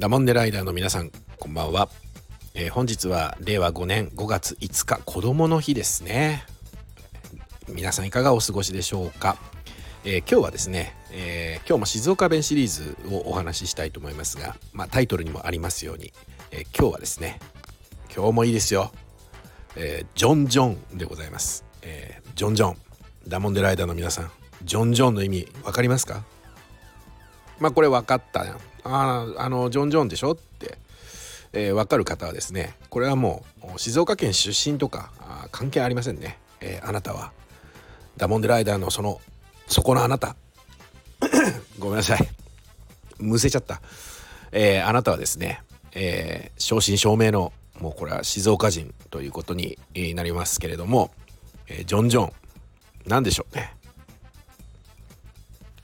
ラモンデライダーの皆さんこんばんは、えー、本日は令和5年5月5日子供の日ですね。皆さんいかがお過ごしでしょうか、えー、今日はですね、えー、今日も静岡弁シリーズをお話ししたいと思いますが、まあ、タイトルにもありますように、え今日はですね今日もいいですよ、えジョン・ジョンでございます、えジョン・ジョンダモンデライダーの皆さんジョン・ジョンの意味分かりますか？まあこれ分かったああのジョン・ジョンでしょって、えー、分かる方はですねこれはもう静岡県出身とかあ関係ありませんね、えー、あなたは。ダモンデライダーのそのそこのあなた。ごめんなさい。むせちゃった、えー、あなたはですね、えー、正真正銘のもうこれは静岡人ということになりますけれども、えー、ジョン・ジョン。何でしょうね。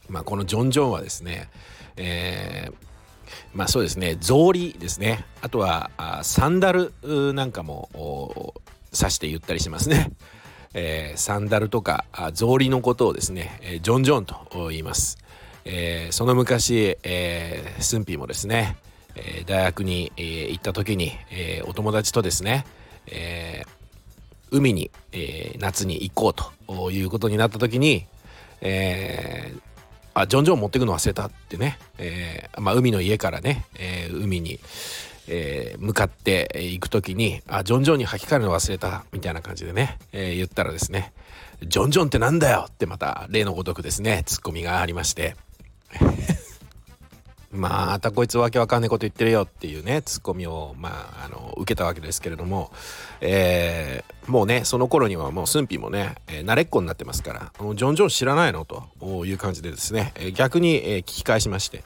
まあこのジョン・ジョンはですね、えー、まあそうですね草履ですね。あとはあサンダルなんかも指して言ったりしますね、えー、サンダルとか草履のことをですね、えー、ジョンジョンと言います、えー、その昔、えー、スンピーもですね、えー、大学に、えー、行った時に、えー、お友達とですね、えー、海に、えー、夏に行こうということになった時に、えー、あジョンジョン持ってくの忘れたってね、えーまあ、海の家からね、えー、海に、えー、向かって行く時にあジョンジョンに履き替えるの忘れたみたいな感じでね、えー、言ったらですねジョンジョンってなんだよってまた例のごとくですねツッコミがありまして。またこいつわけわかんないこと言ってるよっていうねツッコミをまああの受けたわけですけれども、えー、もうねその頃にはもうスンピーもね、えー、慣れっこになってますからジョンジョン知らないの？という感じでですね、えー、逆に、え、聞き返しまして。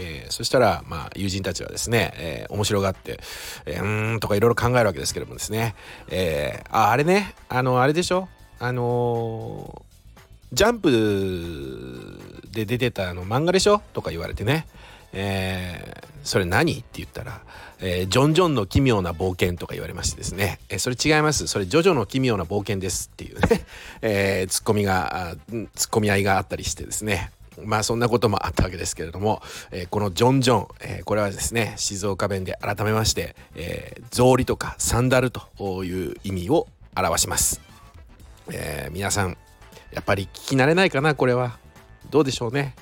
えー、そしたら、まあ、友人たちはですね、えー、面白がって、えー、うんとかいろいろ考えるわけですけどもですね、えー、ああれねあのあれでしょ？あの、ジャンプで出てたあの漫画でしょ？とか言われてね、えー、それ何？って言ったら、えー、ジョン・ジョンの奇妙な冒険とか言われましてですね、えー、それ違います。それジョジョの奇妙な冒険ですっていうね、えー、ツッコミがツッコミ合いがあったりしてですね。まあそんなこともあったわけですけれども、えー、このジョン・ジョン、えー、これはですね静岡弁で改めまして、えー、草履とかサンダルという意味を表します、えー、皆さんやっぱり聞き慣れないかなこれは。どうでしょうね。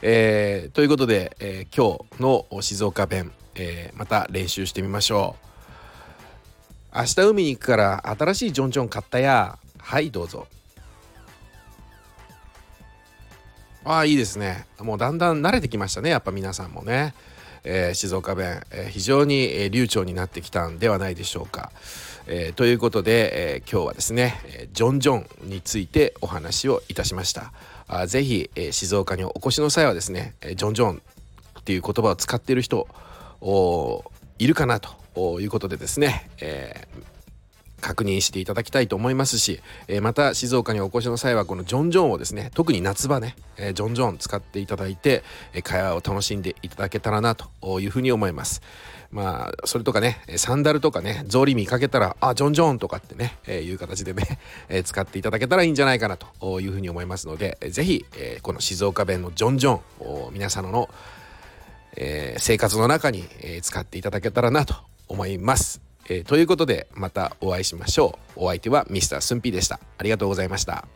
えー、ということで、えー、今日の静岡弁、えー、また練習してみましょう。明日海に行くから新しいジョンジョン買ったや。はいどうぞ。ああいいですね。もうだんだん慣れてきましたね。やっぱ皆さんもね、えー、静岡弁、えー、非常に、えー、流暢になってきたんではないでしょうか、えー、ということで、え、今日はですねジョンジョンについてお話をいたしました。あぜひ、え、静岡にお越しの際はですねジョンジョンっていう言葉を使っている人いるかなということでですね、えー、確認していただきたいと思いますし、えー、また静岡にお越しの際はこのジョンジョンをですね特に夏場ね、えー、ジョンジョン使っていただいて、え会話を楽しんでいただけたらなというふうに思います。まあそれとかねサンダルとかね草履見かけたらあジョンジョンとかってね、えー、いう形でね、えー、使っていただけたらいいんじゃないかなというふうに思いますので是非、えー、この静岡弁のジョンジョン皆様の、えー、生活の中に、えー、使っていただけたらなと思います。えー、ということでまたお会いしましょう。お相手はミスタースンピーでした。ありがとうございました。